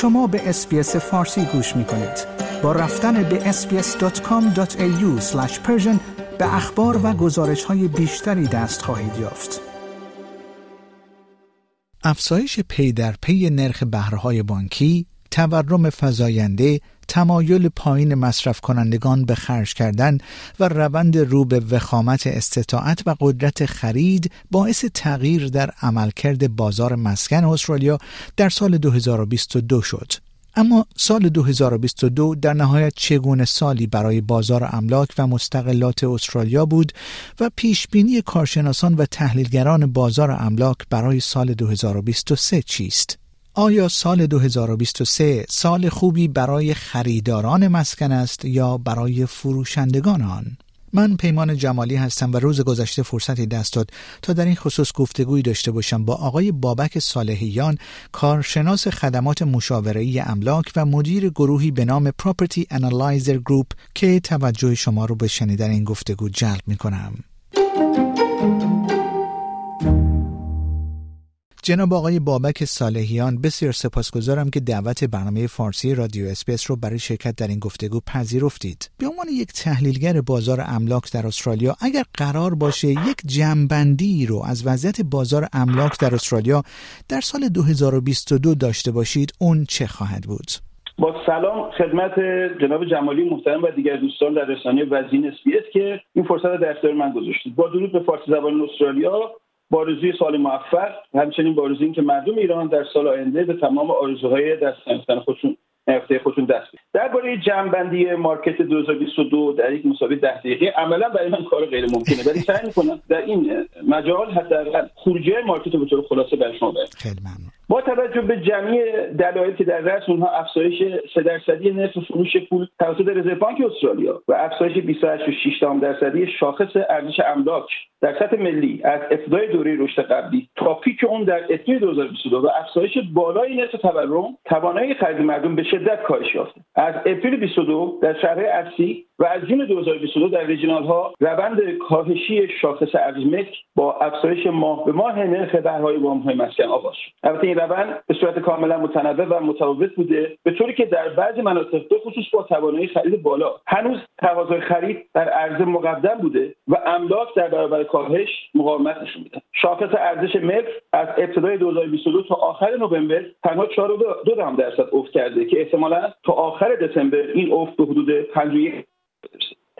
شما به SBS فارسی گوش می کنید. با رفتن به sbs.com.au به اخبار و گزارش های بیشتری دست خواهید یافت. افزایش پی در پی نرخ بهره‌های بانکی، تورم فزاینده، تمایل پایین مصرف کنندگان به خرج کردن و روند رو به وخامت استطاعت و قدرت خرید باعث تغییر در عملکرد بازار مسکن استرالیا در سال 2022 شد. اما سال 2022 در نهایت چگونه سالی برای بازار املاک و مستقلات استرالیا بود و پیش بینی کارشناسان و تحلیلگران بازار املاک برای سال 2023 چیست؟ آیا سال 2023 سال خوبی برای خریداران مسکن است یا برای فروشندگان آن؟ من پیمان جمالی هستم و روز گذشته فرصتی دست داد تا در این خصوص گفتگویی داشته باشم با آقای بابک صالحیان کارشناس خدمات مشاوره‌ای املاک و مدیر گروهی به نام Property Analyzer Group که توجه شما رو به شنیدن این گفتگو جلب می کنم. جناب آقای بابک صالحیان بسیار سپاسگزارم که دعوت برنامه فارسی رادیو اسپیس رو برای شرکت در این گفتگو پذیرفتید. به عنوان یک تحلیلگر بازار املاک در استرالیا اگر قرار باشه یک جمعبندی رو از وضعیت بازار املاک در استرالیا در سال 2022 داشته باشید اون چه خواهد بود؟ با سلام خدمت جناب جمالی محترم و دیگر دوستان در رسانه وزین اسپیس که این فرصت در اختیار من گذاشتید با درود به فارسی زبان استرالیا بارزوی سال موفق همچنین بارزوی این که مردم ایران در سال آینده به تمام آرزوهای دست خودشون نفته خودشون دست درباره جمعبندی مارکت 2022 در یک مسابقه ده دقیقه عملا برای من کار غیر ممکنه. ولی سعی می‌کنم در این مجال حداقل خروجی مارکت به طور خلاصه بر شما خیلی ممنون. با توجه به جمعی دلایلی که در رأس اونها افزایش 3 درصدی نرخ فروش پول توسط Reserve Bank استرالیا و افزایش 28 و 6 درصدی شاخص ارزش املاک در سطح ملی از ابتدای دوره رشد قبلی تا peak اون در اسفند 2022 و افزایش بالای نرخ تورم توانایی خرید مردم به شدت کاهش یافته. از April 22 در شهرهای اصلی و از June 2022 در regional ها روند کاهشی شاخص ارزش ملک با افزایش ماه به ماه نرخ بهره‌های وام های مسکن آغاز شد. البته این روند به صورت کاملا متنوع و متفاوت بوده به طوری که در بعضی مناطق به خصوص با توانایی خرید بالا هنوز تقاضای خرید بر عرضه مقدم بوده و املاک در برابر کاهش مقاومت نشون میدن شاخص ارزش ملک از ابتدای 2022 تا آخر نوامبر تنها 4.2 درصد افت کرده که احتمالا تا آخر دسامبر این افت به حدود 51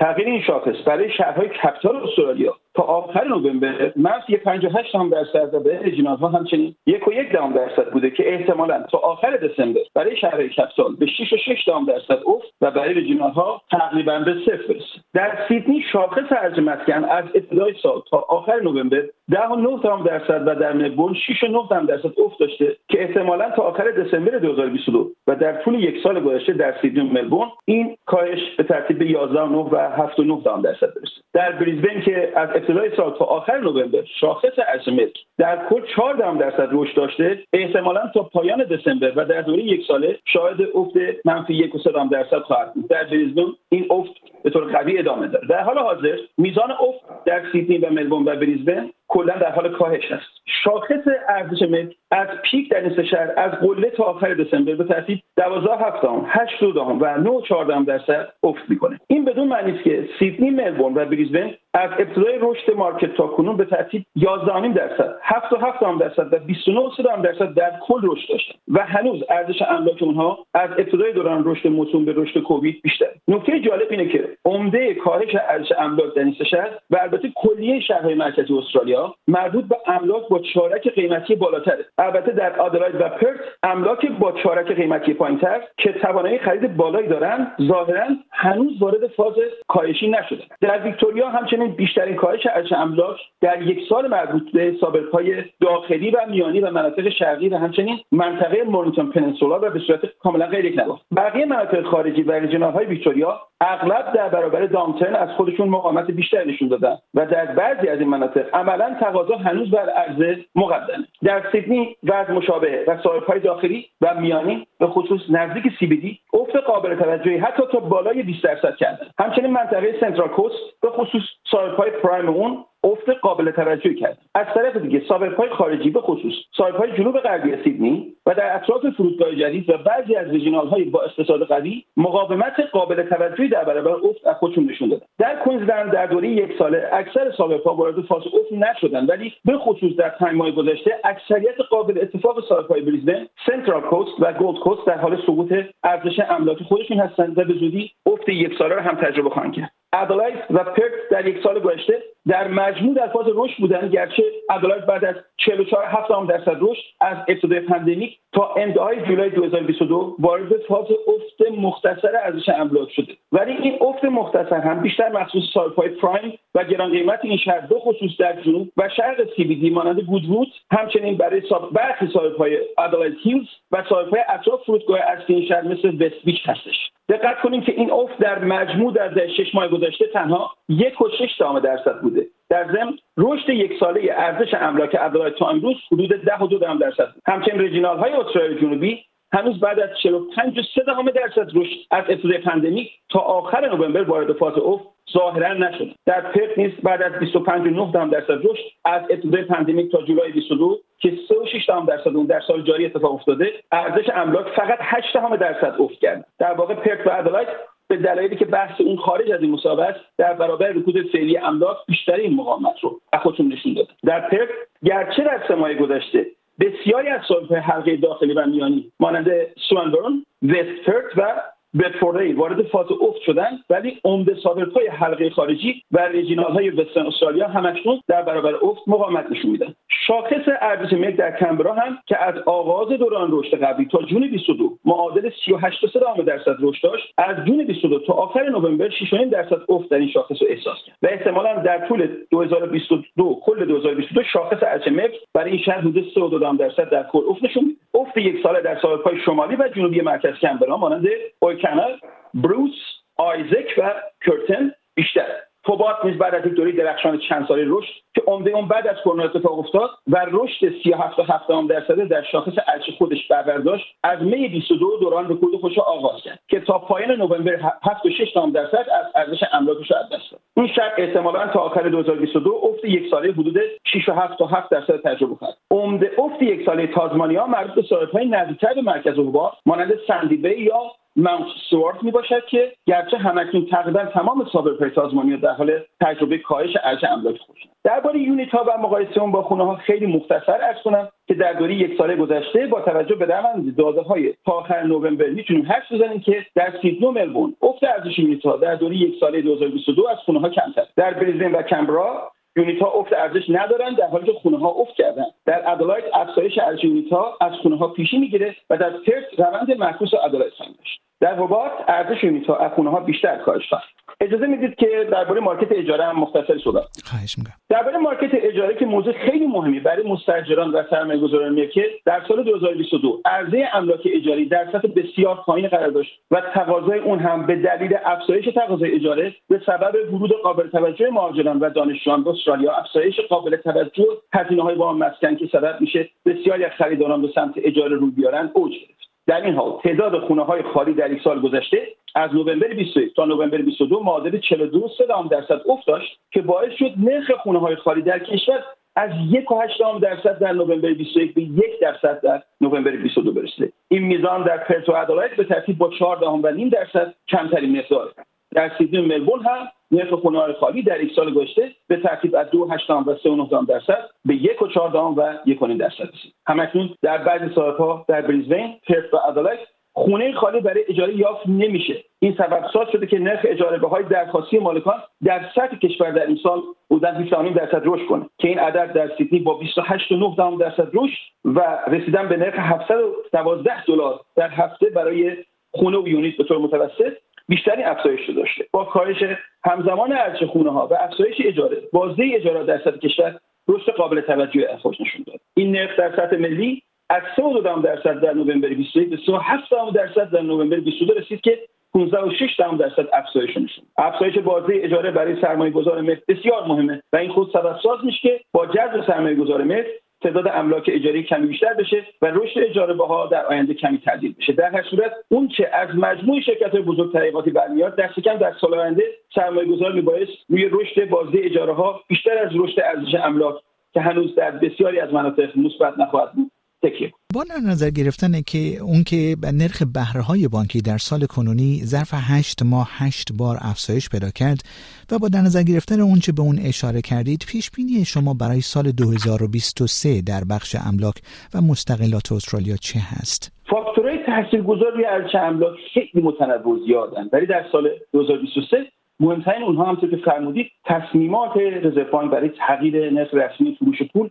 تغییر این شاخص برای شهرهای کپیتال استرالیا تا آخر نوامبر مفت یه 58 هم درصد به رژینال ها همچنین یک و یک دام درصد بوده که احتمالا تا آخر دسامبر برای شهرهای کپیتال به 6 و 6 دام درصد افت و برای رژینال ها تقریبا به صفر برسه در سیدنی شاخص ارز مسکن از ابتدای سال تا آخر نوامبر 10 و 9 دام درصد و در ملبورن 6 و 9 دام درصد افت داشته که احتمالا تا آخر دسامبر 2022 و در طول یک سال گذشته در سیدنی و ملبورن این کاهش به ترتیب 11 و 9 و 7 و 9 دام درصد برسه در بریزبن که از ابتدای سال تا آخر نوامبر شاخص ملک در کل 4 درصد رشد داشته احتمالا تا پایان دسامبر و در دوره یک ساله شاهد افت منفی یک درصد خواهد بود. در بریزبن این افت به طور قوی ادامه داره در حال حاضر میزان افت در سیدنی و ملبورن و بریزبن کلا در حال کاهش است. شاخص ارزش ملک از پیک در نصف شهر از قله تا آخر دسامبر به ترتیب 12 هفتم 8 دهم و 9 14 درصد افت می‌کنه. این بدون معنی است که سیدنی ملبورن و بریزبن از ابتدای رشد مارکت تا کنون به ترتیب 11 درصد 7 و 7 درصد و 29 درصد در کل رشد داشتن و هنوز ارزش املاک اونها از ابتدای دوران رشد موسوم به رشد کووید بیشتر. نکته جالب اینه که عمده کاهش ارزش املاک در این شهر و البته کلیه شهرهای مرکزی استرالیا مربوط به املاک با چارک قیمتی بالاتره. البته در آدلاید و پرت املاک با چارک قیمتی پایینتر که توانایی خرید بالایی دارند ظاهرا هنوز وارد فاز کاهشی نشده. در ویکتوریا همچنین بیشترین کاهش ارزش املاک در یک سال مربوط به سابقهای داخلی و میانی و مناطق شرقی و همچنین منطقه مورنیتون پننسولا و به صورت کاملا غیر یک بقیه مناطق خارجی و ریجنال های ویکتوریا اغلب در برابر دامتن از خودشون مقاومت بیشتر نشون دادن و در بعضی از این مناطق عملا تقاضا هنوز بر عرضه مقدمه. در سیدنی وضع مشابهه و های داخلی و میانی به خصوص نزدیک CBD افت قابل توجهی حتی تا بالای 20 درصد کردن. همچنین منطقه Central Coast به خصوص های prime اون افت قابل توجهی کرد. از طرف دیگه suburb های خارجی به خصوص های جنوب غربی سیدنی و در اطراف فرودگاه جدید و بعضی از regional های با اقتصاد قوی مقاومت قابل توجهی در برابر افت از خودشون نشون دادن. در کوینزلند در دوره یک ساله اکثر ها وارد فاز افت نشدن ولی به خصوص در time های گذشته اکثریت قابل اتفاق های بریزبن Central Coast و Gold Coast در حال سقوط ارزش املاک خودشون هستند و به زودی افت یک ساله رو هم تجربه خواهند کرد. ادلاید و پرث در یک سال گذشته در مجموع در فاز رشد بودن گرچه ادلاید بعد از 44 7 درصد رشد از ابتدای pandemic تا انتهای جولای 2022 وارد فاز افت مختصر ارزش املاک شده. ولی این افت مختصر هم بیشتر مخصوص suburb های prime و گران قیمت این شهر به خصوص در جنوب و شرق CBD مانند Goodwood همچنین برای برخی suburb های Adelaide Hills و suburb های اطراف فرودگاه اصلی این شهر مثل West Beach هستش. دقت کنیم که این افت در مجموع در شش ماه گذشته تنها یک و شش درصد بوده. در ضمن رشد یک ساله ارزش املاک ادلاید تا امروز حدود ده و دو درصد بود. همچنین regional های استرالیا جنوبی هنوز بعد از 45 و 3 درصد رشد از ابتدای pandemic تا آخر نوامبر وارد فاز افت ظاهرا نشد. در پرث نیز بعد از 25 و 9 درصد رشد از ابتدای pandemic تا جولای 22 که 3.6 درصد اون در سال جاری اتفاق افتاده ارزش املاک فقط 8 درصد افت کرد. در واقع پرت و ادلایت به دلایلی که بحث اون خارج از این مسابقه است در برابر رکود فعلی املاک بیشترین مقاومت رو از خودشون نشون داده. در پرت گرچه در سه گذشته بسیاری از صاحب حلقه داخلی و میانی مانند سوانبرن وستفرت و بتفوردی وارد فاز افت شدن ولی عمده های حلقه خارجی و رژینال های وسترن استرالیا همشون در برابر افت مقاومت نشون میدن. شاخص ارزش ملک در کمبرا هم که از آغاز دوران رشد قبلی تا جون 22 معادل 38.3 درصد رشد داشت از جون 22 تا آخر نوامبر 6.5 درصد افت در این شاخص رو احساس کرد. و احتمالا در طول 2022 کل 2022 شاخص ارزش ملک برای این شهر حدود 3.2 درصد در کل افت نشون افت یک ساله در ساحل‌های شمالی و جنوبی مرکز کمبرا مانند اویکنر بروس آیزک و کرتن بیشتر. نیز بعد از یک دوره درخشان چند ساله رشد که عمده اون بعد از کرونا اتفاق افتاد و رشد 37 و 7 درصد در شاخص ارچ خودش برداشت از می 22 دوران رکورد خودش را آغاز کرد که تا پایان نوامبر 7 و 6 درصد از ارزش املاکش را از دست داد. این شرط احتمالا تا آخر 2022 افت یک ساله حدود 6 و 7 تا 7 درصد تجربه کرد عمده افت یک ساله تازمانیا مربوط به صاحب‌های نزدیکتر به مرکز حبوبات مانند سندی یا سوارت می باشد که گرچه همکنون تقریبا تمام سابر سازمانی در حال تجربه کاهش ارزش املاک خودشند درباره unit ها و مقایسه اون با خونه ها خیلی مختصر عرض کنم که در دوره یک ساله گذشته با توجه به روند داده های تا آخر نوامبر می‌تونیم حدس بزنیم که در سیدنی و ملبورن افت ارزش unit ها در دوره یک ساله 2022 از خونه ها کمتر. در بریزبن و کنبرا unit ها افت ارزش ندارند در حالی که خونه ها افت کردن. در ادلاید افزایش ارزش unit ها از خونه ها پیشی می‌گیره و در پرث روند معکوس ادلاید داشت. در هوبارت ارزش unit ها از خونه ها بیشتر کاهش خواهد اجازه می‌دید که درباره مارکت اجاره هم مختصر صحبت خواهش می‌کنم. درباره مارکت اجاره که موضوع خیلی مهمی برای مستاجران و سرمایه‌گذاران که در سال 2022 عرضه املاک اجاری در سطح بسیار پایین قرار داشت و تقاضای اون هم به دلیل افزایش تقاضای اجاره به سبب ورود قابل توجه مهاجران و دانشجویان به استرالیا افزایش قابل توجه هزینه های وام مسکن که سبب میشه بسیاری از خریداران به سمت اجاره رو بیارن اوج گرفت. در این حال تعداد خونه های خالی در یک سال گذشته از نوامبر 21 تا نوامبر 22 معادل 42 درصد افت داشت که باعث شد نرخ خونه های خالی در کشور از یک و درصد در نوامبر 21 به یک درصد در نوامبر 22 برسه. این میزان در پرت و ادالایت به ترتیب با 4 و نیم درصد کمترین مقدار. در سیدنی ملبورن هم نرخ خونه خالی در یک سال گذشته به ترتیب از دو و سه درصد به یک و چهار و یک و درصد رسید. همکنون در بعضی ها در بریزبین پرت و ادالایت خونه خالی برای اجاره یافت نمیشه. این سبب ساز شده که نرخ اجاره های درخواستی مالکان در سطح کشور در این سال بودن 20 درصد رشد کنه که این عدد در سیدنی با 28.9 درصد رشد و رسیدن به نرخ 712 دلار در هفته برای خونه و یونیت به طور متوسط بیشترین افزایش رو داشته. با کاهش همزمان ارزش خونه ها و افزایش اجاره بازده اجاره در سطح کشور رشد قابل توجهی از نشون داد. این نرخ در سطح ملی از 3 درصد در نوامبر 21 به 3.7 درصد در نوامبر 22 رسید که 15 و 6 درصد افزایش نشون افزایش بازده اجاره برای سرمایه گذار ملک بسیار مهمه و این خود سبب ساز میشه که با جذب سرمایه گذار ملک تعداد املاک اجاری کمی بیشتر بشه و رشد اجاره باها در آینده کمی تعدیل بشه. در هر صورت اون که از مجموع شرکت بزرگ تحقیقاتی برمیاد دست کم در سال آینده سرمایه گذار میبایست روی رشد بازده اجاره ها بیشتر از رشد ارزش املاک که هنوز در بسیاری از مناطق مثبت نخواهد بود تکیه با نظر گرفتن که اون که نرخ بهره های بانکی در سال کنونی ظرف هشت ماه هشت بار افزایش پیدا کرد و با در نظر گرفتن اون چه به اون اشاره کردید پیش بینی شما برای سال 2023 در بخش املاک و مستقلات استرالیا چه هست؟ فاکتورهای تاثیرگذار روی ارزش املاک خیلی متنوع زیادن ولی در سال 2023 مهمترین اونها همونطور که فرمودید تصمیمات رزرو برای تغییر نرخ رسمی فروش پول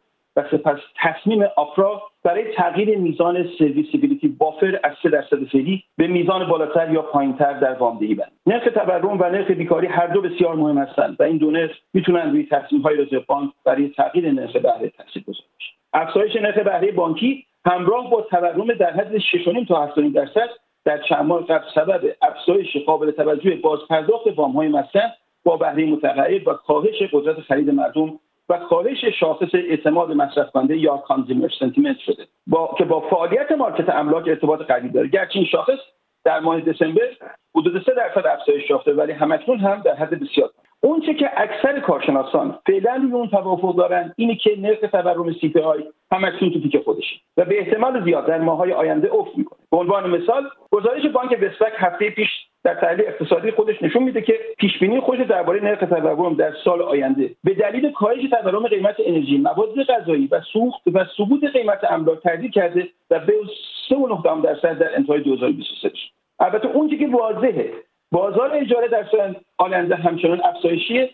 سپس تصمیم آفرا برای تغییر میزان سرویسیبیلیتی بافر از 3 درصد فعلی به میزان بالاتر یا پایینتر در وامدهی بند. نرخ تورم و نرخ بیکاری هر دو بسیار مهم هستند و این دو نرخ می‌تونن روی تصمیم های رزرو بانک برای تغییر نرخ بهره تاثیرگذار باشن افزایش نرخ بهره بانکی همراه با تورم در حد 6.5 تا 7.5 درصد در چند ماه قبل سبب افزایش قابل توجه بازپرداخت وامهای مسکن با بهره متغیر و کاهش قدرت خرید مردم و کاهش شاخص اعتماد مصرف کننده یا consumer sentiment شده. با که با فعالیت market املاک ارتباط قوی داره. گرچه این شاخص در ماه دسامبر حدود 3 درصد افزایش یافته ولی همکنون هم در حد بسیار. اونچه که اکثر کارشناسان فعلا روی اون توافق دارن اینه که نرخ تورم CPI همکنون تو پیک خودشه و به احتمال زیاد در ماهای آینده افت می‌کنه. به عنوان مثال گزارش بانک وستبک هفته پیش در تحلیل اقتصادی خودش نشون میده که پیش بینی خودش درباره نرخ تورم در سال آینده. به دلیل کاهش تورم قیمت انرژی مواد غذایی و سوخت و سقوط قیمت املاک تردید کرده و به 3.9 درصد در انتهای 2023 البته اون که واضحه بازار اجاره در سال آینده همچنان افزایشیه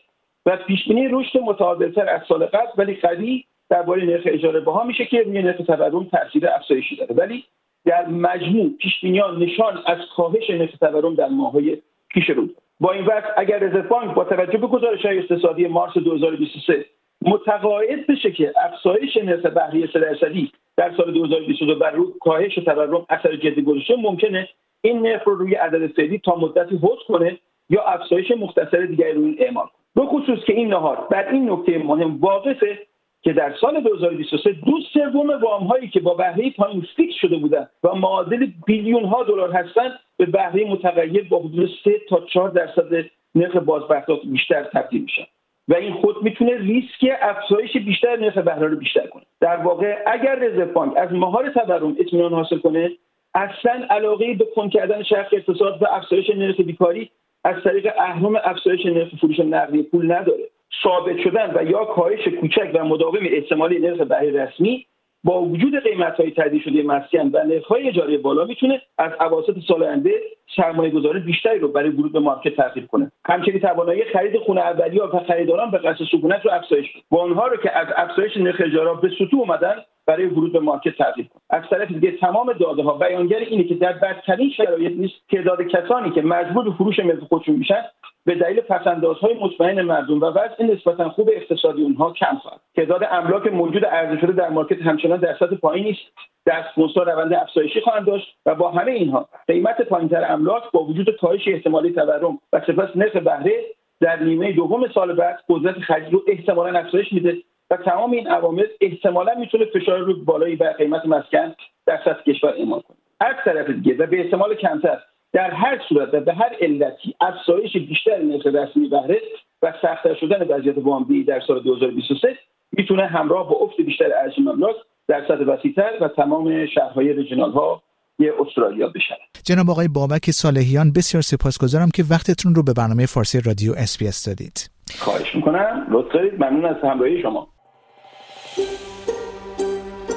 و پیش بینی رشد متعادلتر از سال قبل ولی قوی درباره نرخ اجاره باها میشه که روی نرخ تورم تاثیر افزایشی داره. ولی در مجموع پیش نشان از کاهش نرخ تورم در ماههای پیش رو. با این وقت اگر رزرو بانک با توجه به گزارش های اقتصادی مارس 2023 متقاعد بشه که افزایش نرخ بهره سه درصدی در سال 2022 بر کاهش تورم اثر جدی گذاشته ممکنه این نرخ رو روی عدد فعلی تا مدتی حفظ کنه یا افزایش مختصر دیگری روی اعمال به خصوص که این نهاد بر این نکته مهم واقفه که در سال 2023 دو سوم وام هایی که با بهره پایین فیکس شده بودند و معادل بیلیون ها دلار هستند به بهره متغیر با حدود 3 تا 4 درصد نرخ بازپرداخت بیشتر تبدیل میشن. و این خود می‌تونه ریسک افزایش بیشتر نرخ بهره رو بیشتر کنه. در واقع اگر رزرو بانک از مهار تورم اطمینان حاصل کنه اصلا علاقه به کن کردن شرخ اقتصاد و افزایش نرخ بیکاری از طریق اهرم افزایش نرخ فروش نقدی پول نداره. ثابت شدن و یا کاهش کوچک و مداوم احتمالی نرخ بهره رسمی با وجود قیمت های تعدیل شده مسکن و نرخ های اجاره بالا می‌تونه از اواسط سال آینده سرمایه گذاری بیشتری رو برای ورود به مارکت ترغیب کنه. همچنین توانایی خرید خونه اولیه و خریداران به قصد سکونت رو افزایش و آنها رو که از افزایش نرخ اجاره به سطوح اومدن برای ورود به مارکت ترغیب کنه از طرف دیگه تمام داده ها بیانگر اینه که در بدترین شرایط نیست تعداد کسانی که مجبور به فروش ملک خودشون میشن به دلیل پسندازهای مطمئن مردم و وضع نسبتا خوب اقتصادی اونها کم خواهد. تعداد املاک موجود عرضه شده در مارکت همچنان در سطح پایینی است دستمزدها روند افزایشی خواهند داشت و با همه اینها قیمت پایینتر املاک با وجود کاهش احتمالی تورم و سپس نرخ بهره در نیمه دوم سال بعد قدرت خرید رو احتمالا افزایش میده. و تمام این عوامل احتمالا می‌تونه فشار رو بالایی بر قیمت مسکن در سطح کشور اعمال کنه. از طرف دیگه و به احتمال کمتر در هر صورت و به هر علتی افزایش بیشتر نرخ رسمی بهره و سختتر شدن وضعیت وامدهی در سال 2023 می‌تونه همراه با افت بیشتر ارزش مملات در سطح وسیعتر و تمام شهرهای رژنال ها استرالیا بشن جناب آقای بابک صالحیان بسیار سپاسگزارم که وقتتون رو به برنامه فارسی رادیو اس دادید. خواهش می‌کنم. لطف ممنون از همراهی شما.